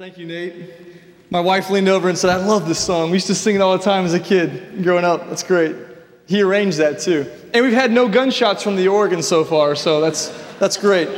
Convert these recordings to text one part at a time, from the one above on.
Thank you, Nate. My wife leaned over and said, I love this song. We used to sing it all the time as a kid growing up. That's great. He arranged that too. And we've had no gunshots from the organ so far, so that's, that's great.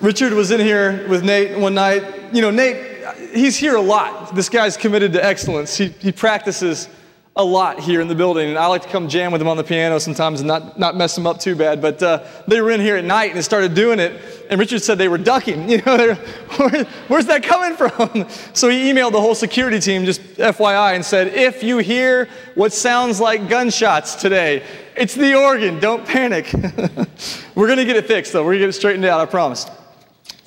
Richard was in here with Nate one night. You know, Nate, he's here a lot. This guy's committed to excellence. He, he practices a lot here in the building, and I like to come jam with them on the piano sometimes and not, not mess them up too bad. But uh, they were in here at night and they started doing it, and Richard said they were ducking. You know, where, where's that coming from? So he emailed the whole security team, just FYI, and said, if you hear what sounds like gunshots today, it's the organ. Don't panic. we're going to get it fixed, though. We're going to get it straightened out, I promise.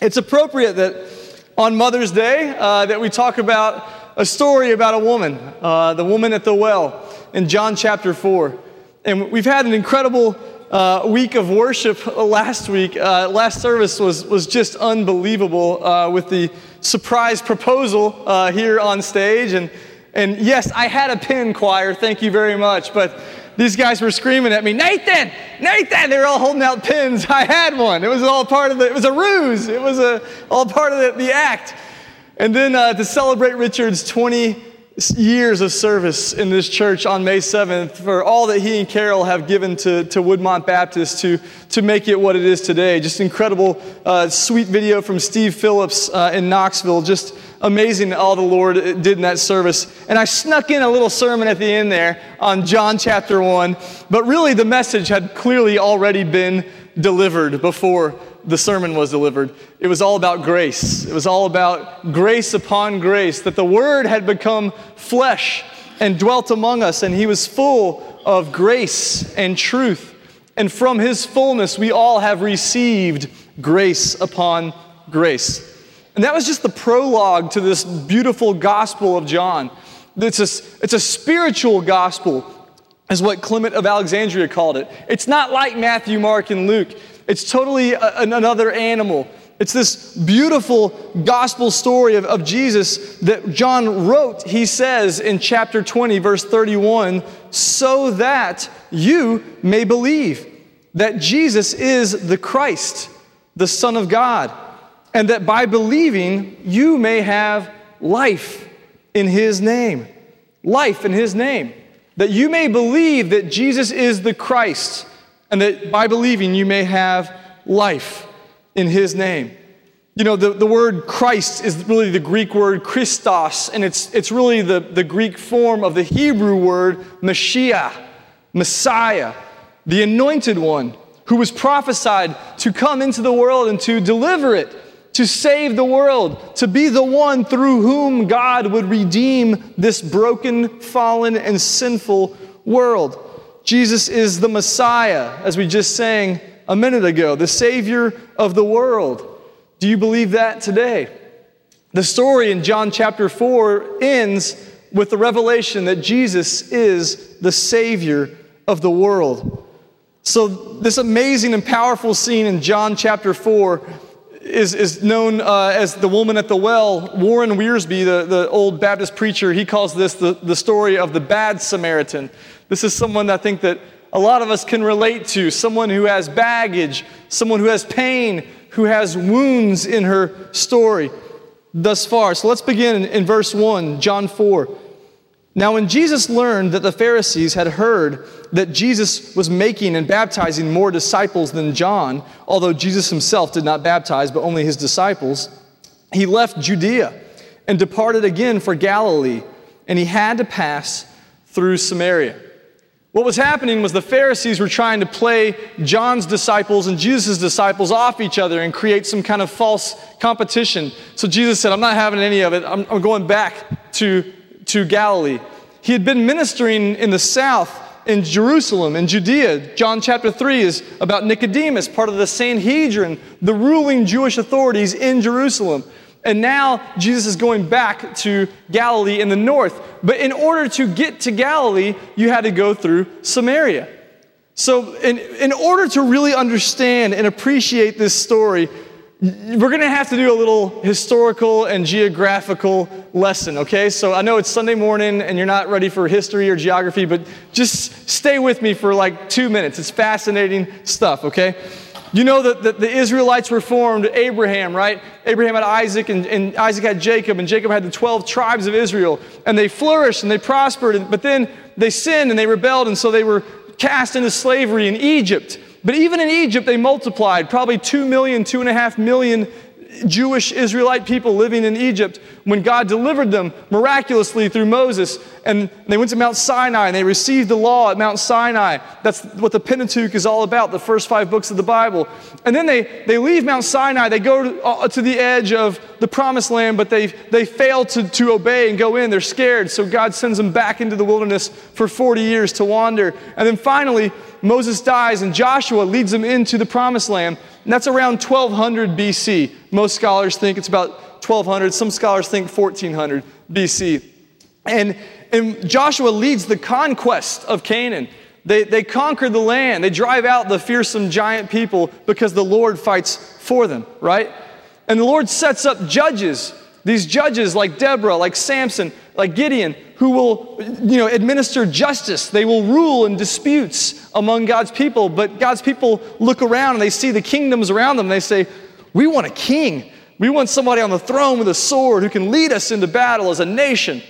It's appropriate that on Mother's Day uh, that we talk about a story about a woman, uh, the woman at the well in John chapter 4. And we've had an incredible uh, week of worship last week. Uh, last service was, was just unbelievable uh, with the surprise proposal uh, here on stage. And, and yes, I had a pin choir, thank you very much. But these guys were screaming at me, Nathan, Nathan. They were all holding out pins. I had one. It was all part of the, it was a ruse. It was a, all part of the, the act. And then uh, to celebrate Richard's 20 years of service in this church on May 7th, for all that he and Carol have given to, to Woodmont Baptist to, to make it what it is today. Just incredible, uh, sweet video from Steve Phillips uh, in Knoxville. Just amazing all the Lord did in that service. And I snuck in a little sermon at the end there on John chapter 1, but really the message had clearly already been delivered before the sermon was delivered. It was all about grace. It was all about grace upon grace, that the Word had become flesh and dwelt among us, and He was full of grace and truth. And from His fullness, we all have received grace upon grace. And that was just the prologue to this beautiful gospel of John. It's a, it's a spiritual gospel, is what Clement of Alexandria called it. It's not like Matthew, Mark, and Luke. It's totally a, another animal. It's this beautiful gospel story of, of Jesus that John wrote, he says in chapter 20, verse 31, so that you may believe that Jesus is the Christ, the Son of God, and that by believing you may have life in his name. Life in his name. That you may believe that Jesus is the Christ and that by believing you may have life in his name. You know, the, the word Christ is really the Greek word Christos, and it's, it's really the, the Greek form of the Hebrew word Mashiach, Messiah, the anointed one who was prophesied to come into the world and to deliver it, to save the world, to be the one through whom God would redeem this broken, fallen, and sinful world. Jesus is the Messiah, as we just sang a minute ago, the Savior of the world. Do you believe that today? The story in John chapter 4 ends with the revelation that Jesus is the Savior of the world. So, this amazing and powerful scene in John chapter 4 is, is known uh, as the woman at the well. Warren Wiersbe, the, the old Baptist preacher, he calls this the, the story of the bad Samaritan. This is someone I think that a lot of us can relate to someone who has baggage, someone who has pain, who has wounds in her story thus far. So let's begin in, in verse 1, John 4. Now, when Jesus learned that the Pharisees had heard that Jesus was making and baptizing more disciples than John, although Jesus himself did not baptize, but only his disciples, he left Judea and departed again for Galilee, and he had to pass through Samaria. What was happening was the Pharisees were trying to play John's disciples and Jesus' disciples off each other and create some kind of false competition. So Jesus said, I'm not having any of it. I'm, I'm going back to to Galilee. He had been ministering in the south in Jerusalem, in Judea. John chapter 3 is about Nicodemus, part of the Sanhedrin, the ruling Jewish authorities in Jerusalem. And now Jesus is going back to Galilee in the north. But in order to get to Galilee, you had to go through Samaria. So, in, in order to really understand and appreciate this story, we're going to have to do a little historical and geographical lesson, okay? So I know it's Sunday morning and you're not ready for history or geography, but just stay with me for like two minutes. It's fascinating stuff, okay? You know that, that the Israelites were formed, Abraham, right? Abraham had Isaac, and, and Isaac had Jacob, and Jacob had the 12 tribes of Israel. And they flourished and they prospered, but then they sinned and they rebelled, and so they were cast into slavery in Egypt. But even in Egypt, they multiplied, probably 2 million, 2.5 million Jewish Israelite people living in Egypt when God delivered them miraculously through Moses. And they went to Mount Sinai and they received the law at Mount Sinai. That's what the Pentateuch is all about, the first five books of the Bible. And then they, they leave Mount Sinai, they go to, uh, to the edge of the promised land, but they, they fail to, to obey and go in. They're scared. So God sends them back into the wilderness for 40 years to wander. And then finally, Moses dies and Joshua leads them into the promised land. And that's around 1200 BC. Most scholars think it's about 1200. Some scholars think 1400 BC. And, and Joshua leads the conquest of Canaan. They, they conquer the land. They drive out the fearsome giant people because the Lord fights for them, right? And the Lord sets up judges, these judges like Deborah, like Samson, like Gideon, who will you know, administer justice. They will rule in disputes among God's people. But God's people look around and they see the kingdoms around them. They say, We want a king. We want somebody on the throne with a sword who can lead us into battle as a nation.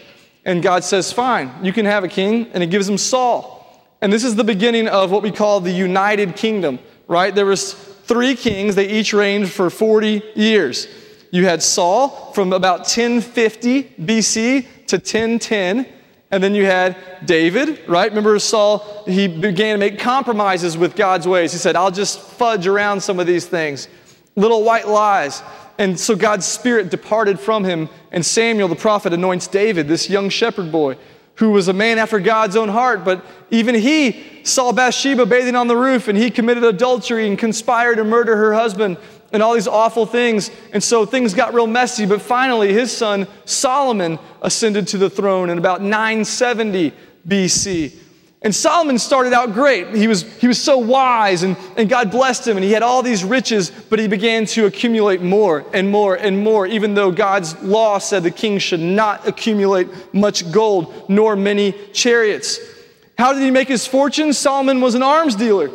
And God says, Fine, you can have a king. And He gives him Saul. And this is the beginning of what we call the United Kingdom, right? There was three kings. They each reigned for 40 years. You had Saul from about 1050 BC to 1010. And then you had David, right? Remember Saul, he began to make compromises with God's ways. He said, I'll just fudge around some of these things. Little white lies. And so God's spirit departed from him, and Samuel the prophet anoints David, this young shepherd boy, who was a man after God's own heart. But even he saw Bathsheba bathing on the roof, and he committed adultery and conspired to murder her husband and all these awful things. And so things got real messy. But finally, his son Solomon ascended to the throne in about 970 BC. And Solomon started out great. He was, he was so wise, and, and God blessed him, and he had all these riches, but he began to accumulate more and more and more, even though God's law said the king should not accumulate much gold nor many chariots. How did he make his fortune? Solomon was an arms dealer.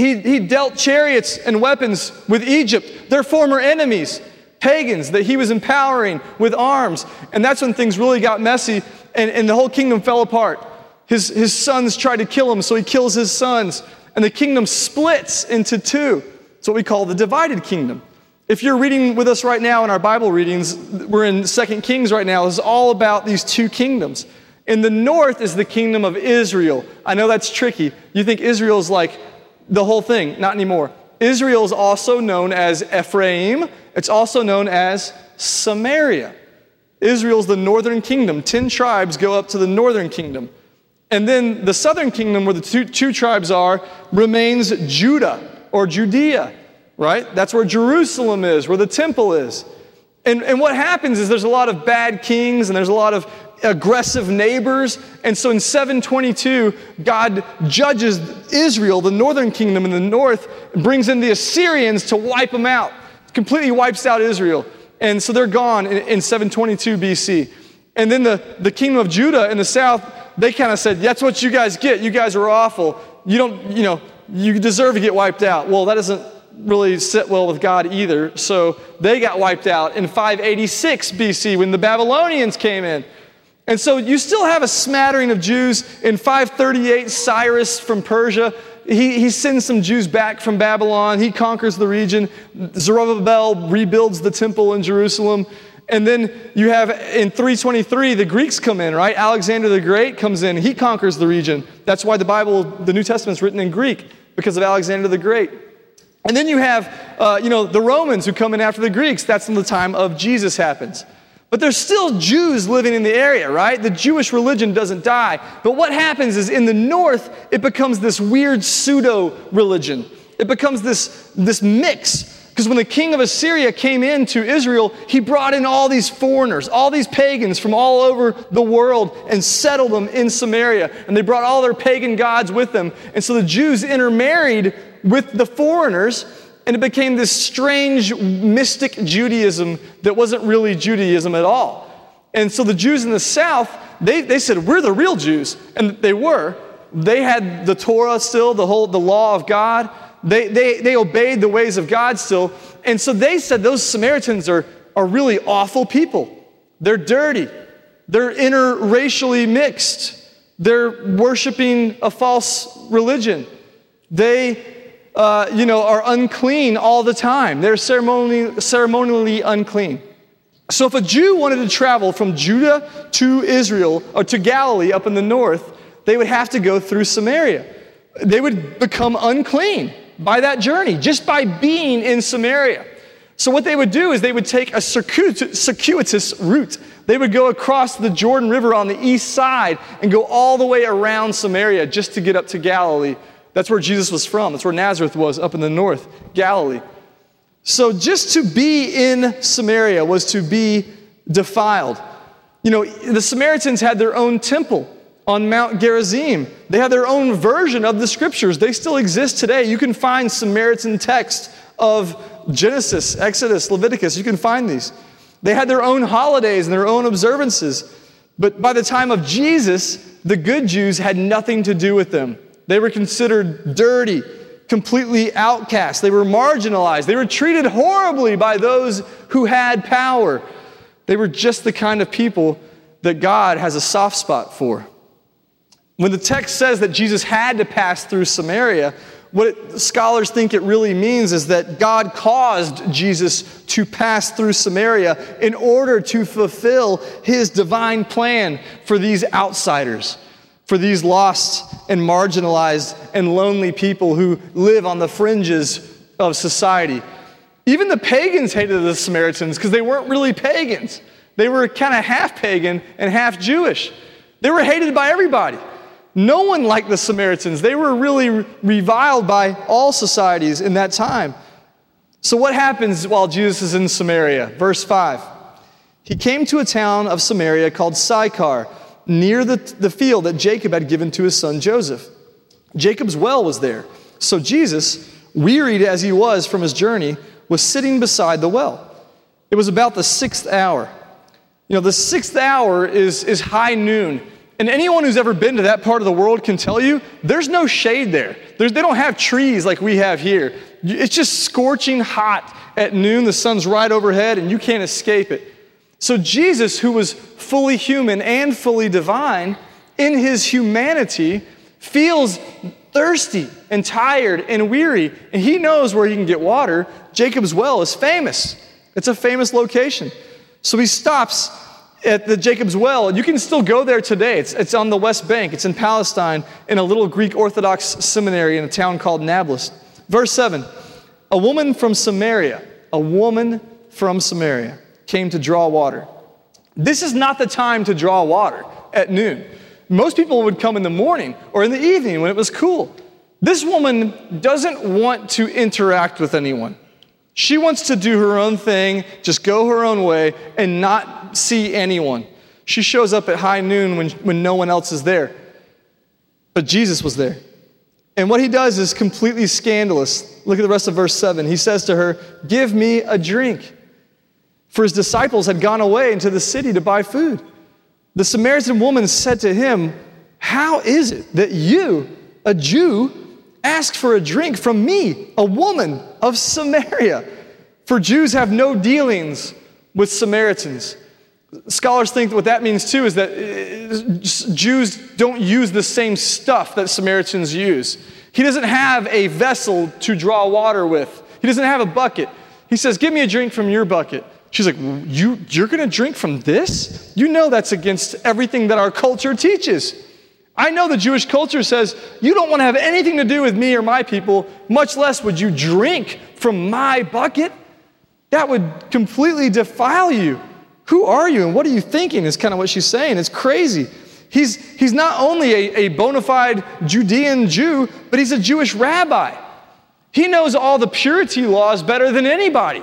He, he dealt chariots and weapons with Egypt, their former enemies, pagans that he was empowering with arms. And that's when things really got messy and, and the whole kingdom fell apart. His, his sons tried to kill him, so he kills his sons. And the kingdom splits into two. It's what we call the divided kingdom. If you're reading with us right now in our Bible readings, we're in Second Kings right now. It's all about these two kingdoms. In the north is the kingdom of Israel. I know that's tricky. You think Israel's like the whole thing. Not anymore. Israel is also known as Ephraim. It's also known as Samaria. Israel's the northern kingdom. Ten tribes go up to the northern kingdom. And then the southern kingdom, where the two, two tribes are, remains Judah or Judea, right? That's where Jerusalem is, where the temple is. And, and what happens is there's a lot of bad kings and there's a lot of aggressive neighbors. And so in 722, God judges Israel, the northern kingdom in the north, brings in the Assyrians to wipe them out, completely wipes out Israel. And so they're gone in, in 722 BC. And then the, the kingdom of Judah in the south, they kind of said, That's what you guys get. You guys are awful. You don't, you know, you deserve to get wiped out. Well, that doesn't really sit well with God either. So they got wiped out in 586 BC when the Babylonians came in. And so you still have a smattering of Jews. In 538, Cyrus from Persia, he, he sends some Jews back from Babylon. He conquers the region. Zerubbabel rebuilds the temple in Jerusalem. And then you have in 323, the Greeks come in, right? Alexander the Great comes in. He conquers the region. That's why the Bible, the New Testament is written in Greek, because of Alexander the Great. And then you have, uh, you know, the Romans who come in after the Greeks. That's in the time of Jesus happens. But there's still Jews living in the area, right? The Jewish religion doesn't die. But what happens is in the north, it becomes this weird pseudo religion. It becomes this, this mix. Because when the king of Assyria came into Israel, he brought in all these foreigners, all these pagans from all over the world, and settled them in Samaria. And they brought all their pagan gods with them. And so the Jews intermarried with the foreigners and it became this strange mystic Judaism that wasn't really Judaism at all. And so the Jews in the South, they, they said, We're the real Jews. And they were. They had the Torah still, the whole the law of God. They, they, they obeyed the ways of God still. And so they said those Samaritans are, are really awful people. They're dirty. They're interracially mixed. They're worshiping a false religion. They, uh, you know, are unclean all the time. They're ceremonially, ceremonially unclean. So if a Jew wanted to travel from Judah to Israel or to Galilee up in the north, they would have to go through Samaria. They would become unclean by that journey, just by being in Samaria. So, what they would do is they would take a circuitous route. They would go across the Jordan River on the east side and go all the way around Samaria just to get up to Galilee. That's where Jesus was from. That's where Nazareth was, up in the north, Galilee. So, just to be in Samaria was to be defiled. You know, the Samaritans had their own temple on Mount Gerizim. They had their own version of the scriptures. They still exist today. You can find Samaritan text of Genesis, Exodus, Leviticus. You can find these. They had their own holidays and their own observances. But by the time of Jesus, the good Jews had nothing to do with them. They were considered dirty, completely outcast. They were marginalized. They were treated horribly by those who had power. They were just the kind of people that God has a soft spot for. When the text says that Jesus had to pass through Samaria, what it, scholars think it really means is that God caused Jesus to pass through Samaria in order to fulfill his divine plan for these outsiders, for these lost and marginalized and lonely people who live on the fringes of society. Even the pagans hated the Samaritans because they weren't really pagans. They were kind of half pagan and half Jewish. They were hated by everybody. No one liked the Samaritans. They were really reviled by all societies in that time. So, what happens while Jesus is in Samaria? Verse 5. He came to a town of Samaria called Sychar, near the, the field that Jacob had given to his son Joseph. Jacob's well was there. So, Jesus, wearied as he was from his journey, was sitting beside the well. It was about the sixth hour. You know, the sixth hour is, is high noon. And anyone who's ever been to that part of the world can tell you there's no shade there. There's, they don't have trees like we have here. It's just scorching hot at noon. The sun's right overhead and you can't escape it. So, Jesus, who was fully human and fully divine, in his humanity, feels thirsty and tired and weary, and he knows where he can get water. Jacob's well is famous, it's a famous location. So he stops at the Jacob's Well. You can still go there today. It's, it's on the West Bank, it's in Palestine, in a little Greek Orthodox seminary in a town called Nablus. Verse 7 A woman from Samaria, a woman from Samaria came to draw water. This is not the time to draw water at noon. Most people would come in the morning or in the evening when it was cool. This woman doesn't want to interact with anyone. She wants to do her own thing, just go her own way, and not see anyone. She shows up at high noon when, when no one else is there. But Jesus was there. And what he does is completely scandalous. Look at the rest of verse 7. He says to her, Give me a drink. For his disciples had gone away into the city to buy food. The Samaritan woman said to him, How is it that you, a Jew, ask for a drink from me, a woman of Samaria. For Jews have no dealings with Samaritans. Scholars think what that means too is that uh, Jews don't use the same stuff that Samaritans use. He doesn't have a vessel to draw water with, he doesn't have a bucket. He says, Give me a drink from your bucket. She's like, you, You're gonna drink from this? You know that's against everything that our culture teaches. I know the Jewish culture says, you don't want to have anything to do with me or my people, much less would you drink from my bucket. That would completely defile you. Who are you and what are you thinking? Is kind of what she's saying. It's crazy. He's, he's not only a, a bona fide Judean Jew, but he's a Jewish rabbi. He knows all the purity laws better than anybody.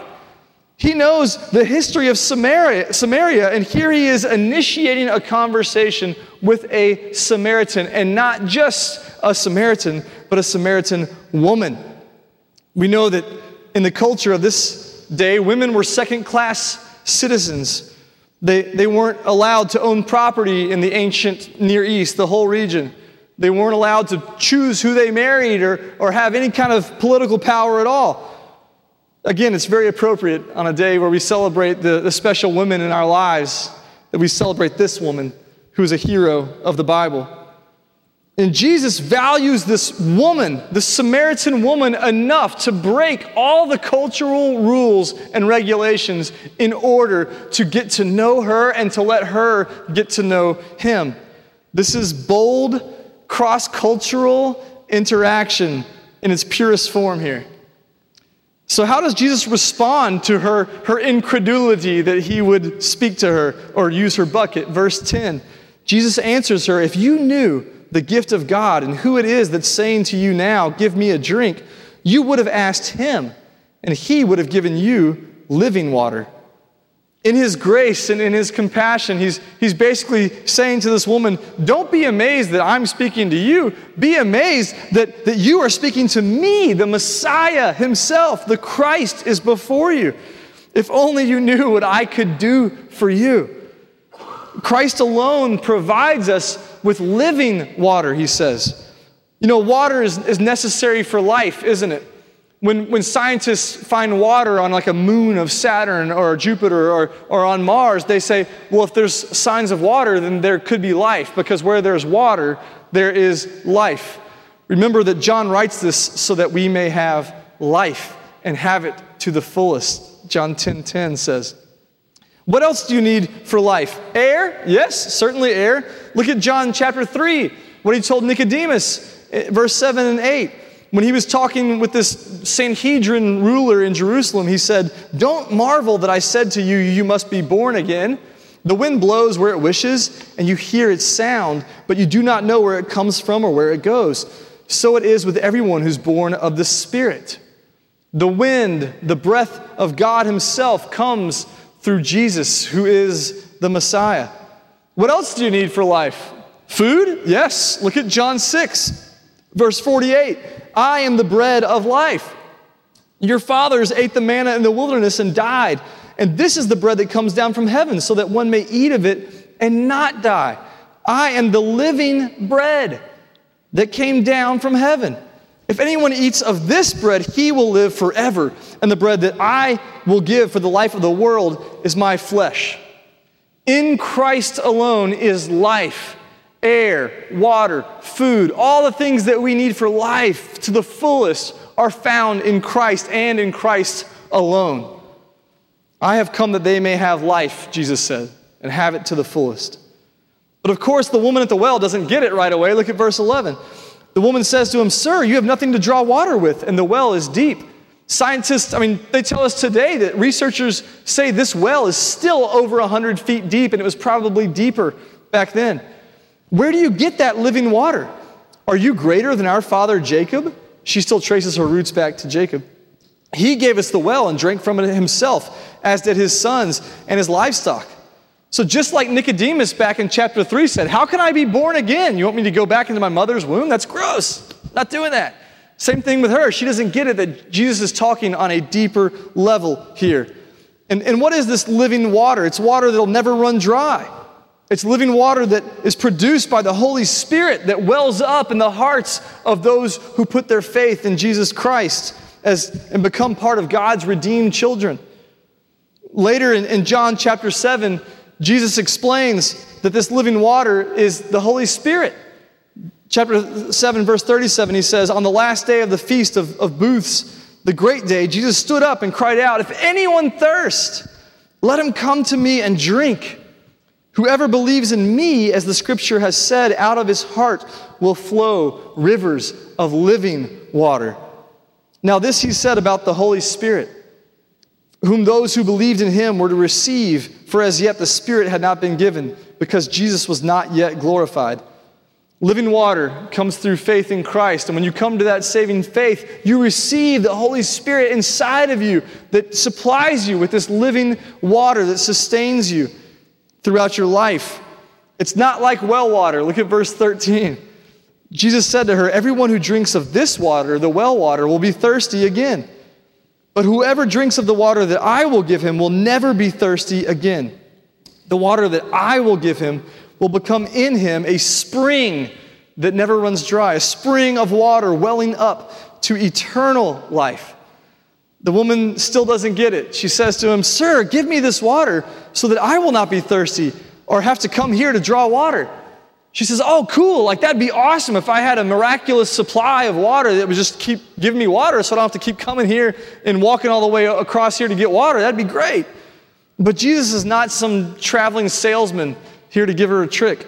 He knows the history of Samaria, Samaria, and here he is initiating a conversation with a Samaritan, and not just a Samaritan, but a Samaritan woman. We know that in the culture of this day, women were second class citizens. They, they weren't allowed to own property in the ancient Near East, the whole region. They weren't allowed to choose who they married or, or have any kind of political power at all. Again, it's very appropriate on a day where we celebrate the, the special women in our lives that we celebrate this woman who is a hero of the Bible. And Jesus values this woman, this Samaritan woman, enough to break all the cultural rules and regulations in order to get to know her and to let her get to know him. This is bold, cross cultural interaction in its purest form here. So, how does Jesus respond to her, her incredulity that he would speak to her or use her bucket? Verse 10 Jesus answers her, If you knew, the gift of God and who it is that's saying to you now, Give me a drink, you would have asked him, and he would have given you living water. In his grace and in his compassion, he's, he's basically saying to this woman, Don't be amazed that I'm speaking to you. Be amazed that, that you are speaking to me, the Messiah himself, the Christ is before you. If only you knew what I could do for you. Christ alone provides us with living water, he says. You know, water is, is necessary for life, isn't it? When, when scientists find water on like a moon of Saturn or Jupiter or, or on Mars, they say, well, if there's signs of water, then there could be life, because where there's water, there is life. Remember that John writes this so that we may have life and have it to the fullest. John 10:10 10, 10 says. What else do you need for life? Air? Yes, certainly air. Look at John chapter 3, what he told Nicodemus, eh, verse 7 and 8. When he was talking with this Sanhedrin ruler in Jerusalem, he said, Don't marvel that I said to you, You must be born again. The wind blows where it wishes, and you hear its sound, but you do not know where it comes from or where it goes. So it is with everyone who's born of the Spirit. The wind, the breath of God Himself comes through Jesus, who is the Messiah. What else do you need for life? Food? Yes. Look at John 6, verse 48. I am the bread of life. Your fathers ate the manna in the wilderness and died. And this is the bread that comes down from heaven, so that one may eat of it and not die. I am the living bread that came down from heaven. If anyone eats of this bread, he will live forever. And the bread that I will give for the life of the world is my flesh. In Christ alone is life, air, water, food, all the things that we need for life to the fullest are found in Christ and in Christ alone. I have come that they may have life, Jesus said, and have it to the fullest. But of course, the woman at the well doesn't get it right away. Look at verse 11. The woman says to him, Sir, you have nothing to draw water with, and the well is deep. Scientists, I mean, they tell us today that researchers say this well is still over 100 feet deep, and it was probably deeper back then. Where do you get that living water? Are you greater than our father Jacob? She still traces her roots back to Jacob. He gave us the well and drank from it himself, as did his sons and his livestock. So, just like Nicodemus back in chapter 3 said, How can I be born again? You want me to go back into my mother's womb? That's gross. Not doing that. Same thing with her. She doesn't get it that Jesus is talking on a deeper level here. And, and what is this living water? It's water that'll never run dry. It's living water that is produced by the Holy Spirit that wells up in the hearts of those who put their faith in Jesus Christ as, and become part of God's redeemed children. Later in, in John chapter 7, Jesus explains that this living water is the Holy Spirit. Chapter 7, verse 37, he says, On the last day of the feast of, of booths, the great day, Jesus stood up and cried out, If anyone thirst, let him come to me and drink. Whoever believes in me, as the scripture has said, out of his heart will flow rivers of living water. Now, this he said about the Holy Spirit whom those who believed in him were to receive, for as yet the Spirit had not been given, because Jesus was not yet glorified. Living water comes through faith in Christ. And when you come to that saving faith, you receive the Holy Spirit inside of you that supplies you with this living water that sustains you throughout your life. It's not like well water. Look at verse 13. Jesus said to her, Everyone who drinks of this water, the well water, will be thirsty again. But whoever drinks of the water that I will give him will never be thirsty again. The water that I will give him will become in him a spring that never runs dry, a spring of water welling up to eternal life. The woman still doesn't get it. She says to him, Sir, give me this water so that I will not be thirsty or have to come here to draw water. She says, Oh, cool. Like, that'd be awesome if I had a miraculous supply of water that would just keep giving me water so I don't have to keep coming here and walking all the way across here to get water. That'd be great. But Jesus is not some traveling salesman here to give her a trick.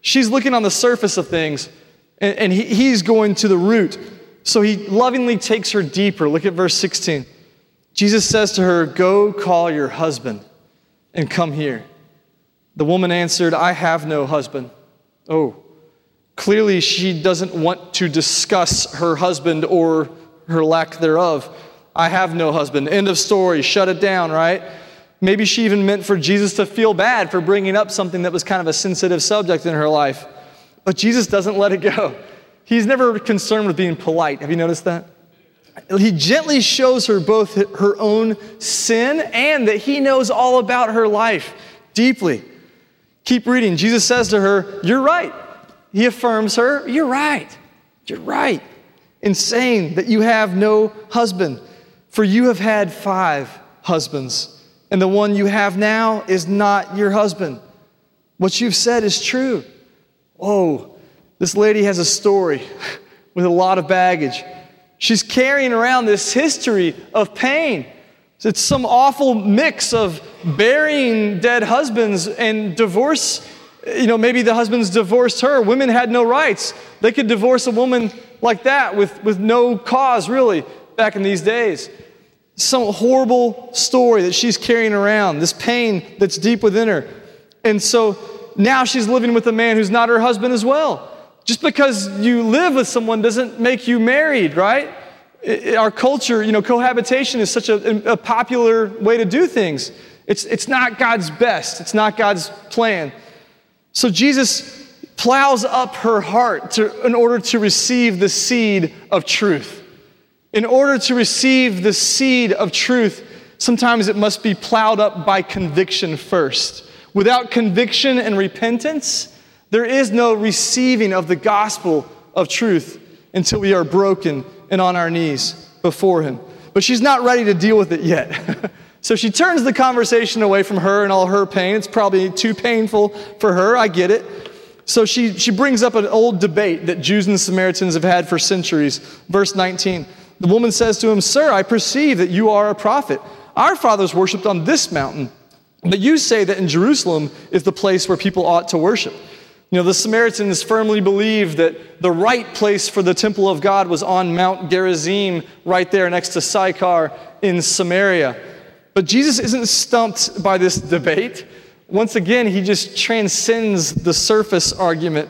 She's looking on the surface of things, and, and he, he's going to the root. So he lovingly takes her deeper. Look at verse 16. Jesus says to her, Go call your husband and come here. The woman answered, I have no husband. Oh, clearly she doesn't want to discuss her husband or her lack thereof. I have no husband. End of story. Shut it down, right? Maybe she even meant for Jesus to feel bad for bringing up something that was kind of a sensitive subject in her life. But Jesus doesn't let it go. He's never concerned with being polite. Have you noticed that? He gently shows her both her own sin and that he knows all about her life deeply. Keep reading. Jesus says to her, You're right. He affirms her, You're right. You're right in saying that you have no husband, for you have had five husbands and the one you have now is not your husband. What you've said is true. Whoa, this lady has a story with a lot of baggage. She's carrying around this history of pain. It's some awful mix of burying dead husbands and divorce. You know, maybe the husbands divorced her. Women had no rights. They could divorce a woman like that with, with no cause, really, back in these days some horrible story that she's carrying around, this pain that's deep within her. And so now she's living with a man who's not her husband as well. Just because you live with someone doesn't make you married, right? Our culture, you know, cohabitation is such a, a popular way to do things. It's, it's not God's best, it's not God's plan. So Jesus plows up her heart to, in order to receive the seed of truth. In order to receive the seed of truth, sometimes it must be plowed up by conviction first. Without conviction and repentance, there is no receiving of the gospel of truth until we are broken and on our knees before Him. But she's not ready to deal with it yet. so she turns the conversation away from her and all her pain. It's probably too painful for her, I get it. So she, she brings up an old debate that Jews and Samaritans have had for centuries. Verse 19 the woman says to him, Sir, I perceive that you are a prophet. Our fathers worshiped on this mountain, but you say that in Jerusalem is the place where people ought to worship. You know, the Samaritans firmly believed that the right place for the temple of God was on Mount Gerizim, right there next to Sychar in Samaria. But Jesus isn't stumped by this debate. Once again, he just transcends the surface argument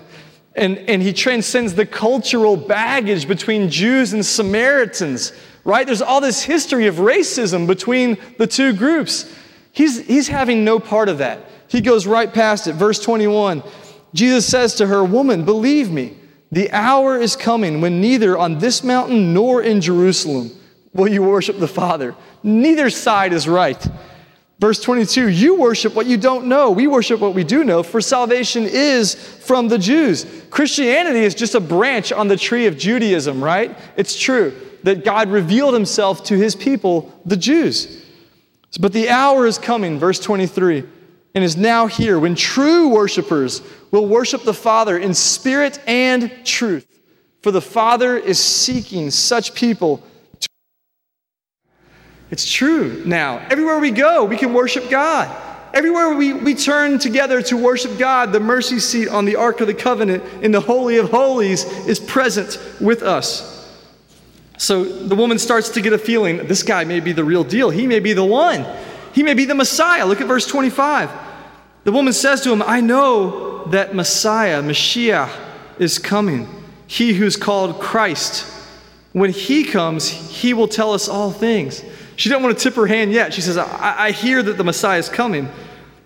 and, and he transcends the cultural baggage between Jews and Samaritans, right? There's all this history of racism between the two groups. He's, he's having no part of that. He goes right past it. Verse 21 Jesus says to her, Woman, believe me, the hour is coming when neither on this mountain nor in Jerusalem will you worship the Father. Neither side is right. Verse 22 You worship what you don't know. We worship what we do know, for salvation is from the Jews. Christianity is just a branch on the tree of Judaism, right? It's true that God revealed himself to his people, the Jews. But the hour is coming, verse 23, and is now here when true worshipers will worship the Father in spirit and truth. For the Father is seeking such people it's true now. Everywhere we go, we can worship God. Everywhere we, we turn together to worship God, the mercy seat on the Ark of the Covenant in the Holy of Holies is present with us. So the woman starts to get a feeling this guy may be the real deal. He may be the one. He may be the Messiah. Look at verse 25. The woman says to him, I know that Messiah, Mashiach, is coming, he who's called Christ. When he comes, he will tell us all things. She didn't want to tip her hand yet. She says, I, I hear that the Messiah is coming.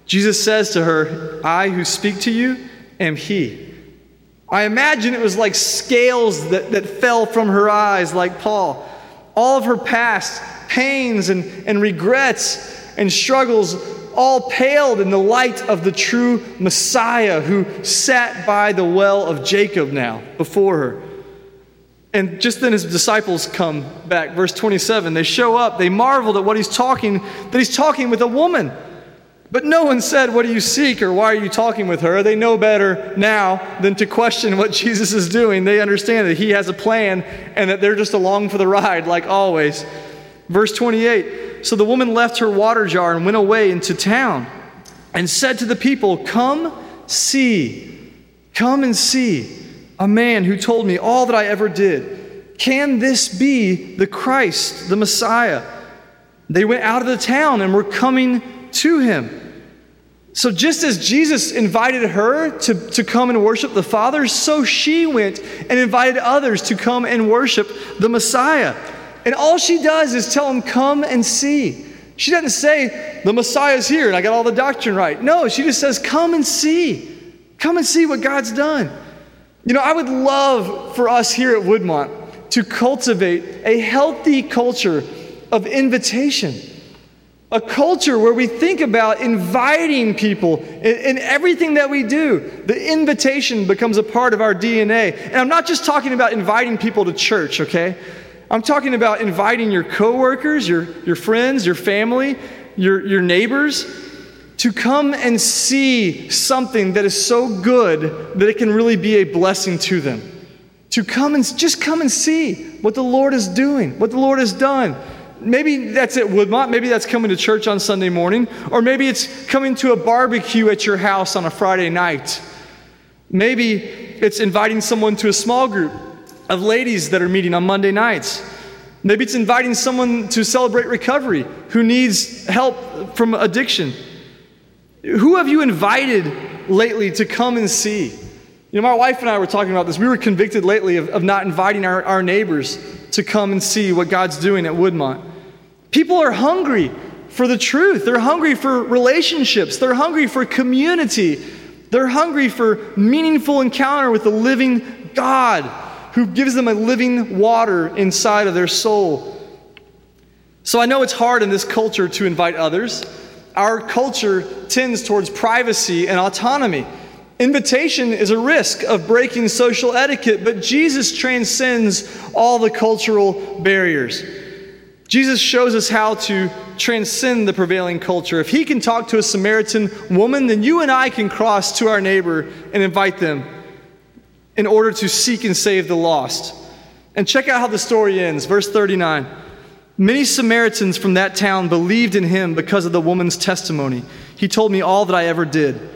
Jesus says to her, I who speak to you am he. I imagine it was like scales that, that fell from her eyes, like Paul. All of her past pains and, and regrets and struggles all paled in the light of the true Messiah who sat by the well of Jacob now before her. And just then his disciples come back. Verse 27 they show up, they marveled at what he's talking, that he's talking with a woman. But no one said, What do you seek or why are you talking with her? They know better now than to question what Jesus is doing. They understand that he has a plan and that they're just along for the ride, like always. Verse 28 So the woman left her water jar and went away into town and said to the people, Come see, come and see a man who told me all that I ever did. Can this be the Christ, the Messiah? They went out of the town and were coming to him. So, just as Jesus invited her to, to come and worship the Father, so she went and invited others to come and worship the Messiah. And all she does is tell them, Come and see. She doesn't say, The Messiah's here and I got all the doctrine right. No, she just says, Come and see. Come and see what God's done. You know, I would love for us here at Woodmont to cultivate a healthy culture of invitation a culture where we think about inviting people in, in, everything that we do. The invitation becomes a part of our DNA. And I'm not just talking about inviting people to church, okay? I'm talking about inviting your coworkers, your, your friends, your family, your, your neighbors to come and see something that is so good that it can really be a blessing to them. To come and just come and see what the Lord is doing, what the Lord has done. Maybe that's at Woodmont. Maybe that's coming to church on Sunday morning. Or maybe it's coming to a barbecue at your house on a Friday night. Maybe it's inviting someone to a small group of ladies that are meeting on Monday nights. Maybe it's inviting someone to celebrate recovery who needs help from addiction. Who have you invited lately to come and see? You know, my wife and I were talking about this. We were convicted lately of, of not inviting our, our neighbors to come and see what God's doing at Woodmont. People are hungry for the truth. They're hungry for relationships. They're hungry for community. They're hungry for meaningful encounter with the living God who gives them a living water inside of their soul. So I know it's hard in this culture to invite others. Our culture tends towards privacy and autonomy. Invitation is a risk of breaking social etiquette, but Jesus transcends all the cultural barriers. Jesus shows us how to transcend the prevailing culture. If he can talk to a Samaritan woman, then you and I can cross to our neighbor and invite them in order to seek and save the lost. And check out how the story ends. Verse 39. Many Samaritans from that town believed in him because of the woman's testimony. He told me all that I ever did.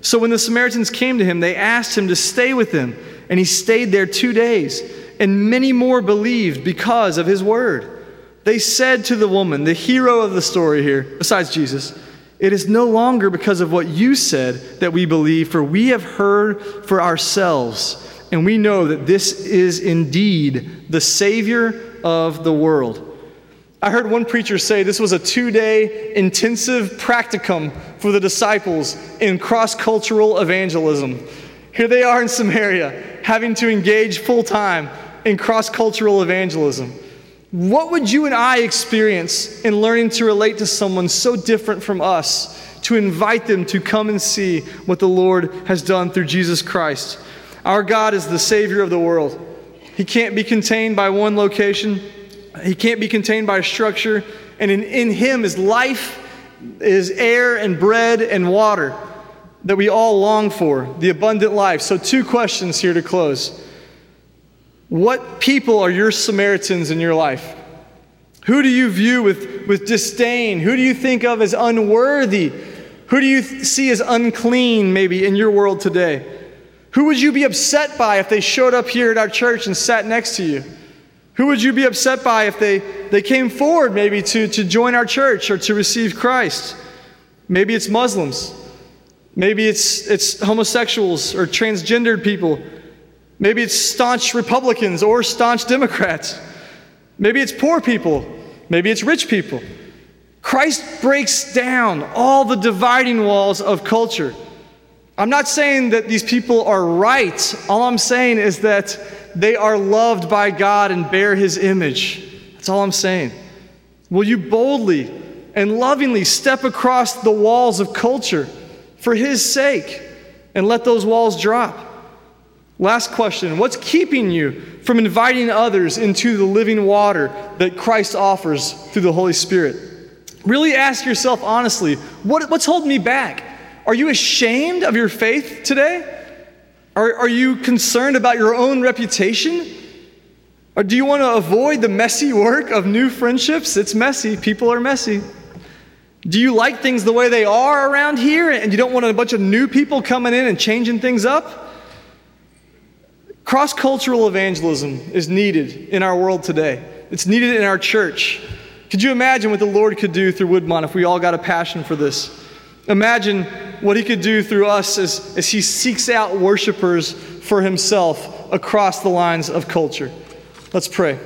So when the Samaritans came to him, they asked him to stay with them, and he stayed there two days. And many more believed because of his word. They said to the woman, the hero of the story here, besides Jesus, it is no longer because of what you said that we believe, for we have heard for ourselves, and we know that this is indeed the Savior of the world. I heard one preacher say this was a two day intensive practicum for the disciples in cross cultural evangelism. Here they are in Samaria, having to engage full time in cross cultural evangelism. What would you and I experience in learning to relate to someone so different from us, to invite them to come and see what the Lord has done through Jesus Christ? Our God is the Savior of the world. He can't be contained by one location, He can't be contained by a structure, and in, in Him is life, is air and bread and water that we all long for, the abundant life. So, two questions here to close. What people are your Samaritans in your life? Who do you view with, with disdain? Who do you think of as unworthy? Who do you th- see as unclean, maybe, in your world today? Who would you be upset by if they showed up here at our church and sat next to you? Who would you be upset by if they, they came forward, maybe, to, to join our church or to receive Christ? Maybe it's Muslims. Maybe it's, it's homosexuals or transgendered people. Maybe it's staunch Republicans or staunch Democrats. Maybe it's poor people. Maybe it's rich people. Christ breaks down all the dividing walls of culture. I'm not saying that these people are right. All I'm saying is that they are loved by God and bear his image. That's all I'm saying. Will you boldly and lovingly step across the walls of culture for His sake and let those walls drop? Last question What's keeping you from inviting others into the living water that Christ offers through the Holy Spirit? Really ask yourself honestly what, what's holding me back? Are you ashamed of your faith today? Are, are you concerned about your own reputation? Or do you want to avoid the messy work of new friendships? It's messy. People are messy. Do you like things the way they are around here and you don't want a bunch of new people coming in and changing things up? Cross cultural evangelism is needed in our world today. It's needed in our church. Could you imagine what the Lord could do through Woodmont if we all got a passion for this? Imagine what He could do through us as, as He seeks out worshipers for Himself across the lines of culture. Let's pray.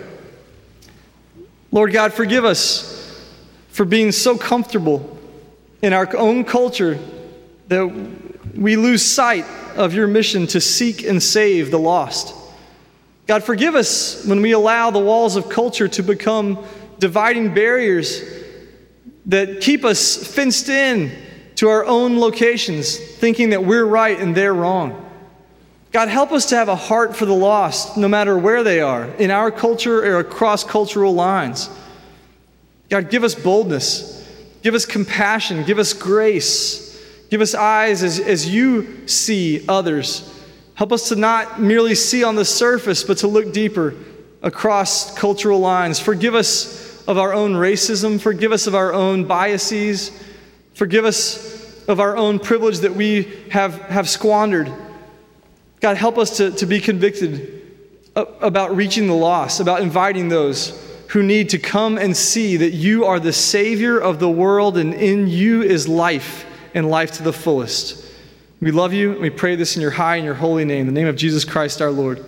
Lord God, forgive us for being so comfortable in our own culture that we lose sight of your mission to seek and save the lost. God, forgive us when we allow the walls of culture to become dividing barriers that keep us fenced in to our own locations, thinking that we're right and they're wrong. God, help us to have a heart for the lost, no matter where they are, in our culture or across cultural lines. God, give us boldness, give us compassion, give us grace. Give us eyes as, as you see others. Help us to not merely see on the surface, but to look deeper across cultural lines. Forgive us of our own racism. Forgive us of our own biases. Forgive us of our own privilege that we have, have squandered. God, help us to, to be convicted about reaching the lost, about inviting those who need to come and see that you are the Savior of the world and in you is life and life to the fullest. We love you. And we pray this in your high and your holy name, the name of Jesus Christ our Lord.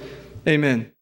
Amen.